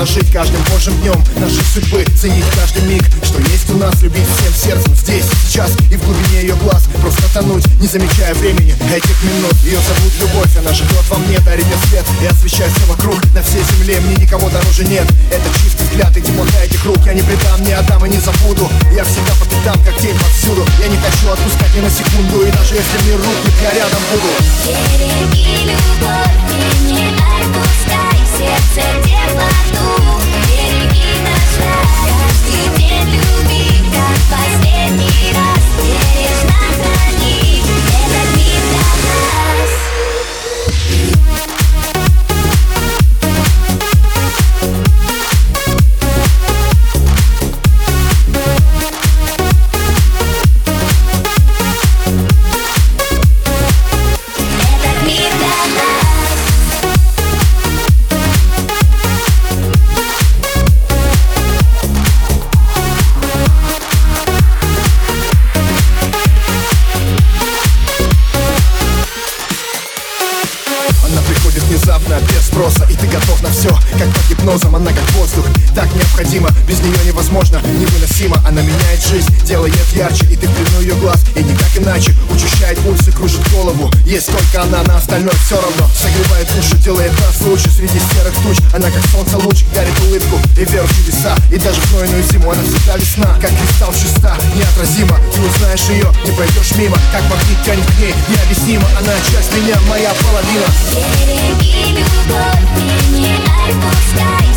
дорожить каждым божьим днем Нашей судьбы, ценить каждый миг Что есть у нас, любить всем сердцем Здесь, сейчас и в глубине ее глаз. Просто тонуть, не замечая времени Этих минут, ее зовут любовь Она живет во мне, дарит мне свет И освещает все вокруг. На всей земле мне никого дороже нет. Это чистый взгляд и теплота этих рук. Я не предам, не отдам и не забуду. Я всегда по пятам, как тень повсюду. Я не хочу отпускать ни на секунду. И даже если мир рухнет, я рядом буду. Береги спроса И ты готов на все, как под гипнозом. Она как воздух, так необходимо Без нее невозможно, невыносимо. Она меняет жизнь, делает ярче И ты в ее глаз, и никак иначе. Учащает пульсы, кружит голову Есть только она, на остальное все равно. Согревает душу, делает нас лучше Среди серых туч, она как солнце луч Дарит улыбку и веру в чудеса. И даже в знойную зиму она всегда весна Как кристалл чиста, неотразима. Ты узнаешь ее, не пройдешь мимо Как магнит тянет к ней, необъяснимо. Она часть меня, моя половина. Береги любовь и не отпускай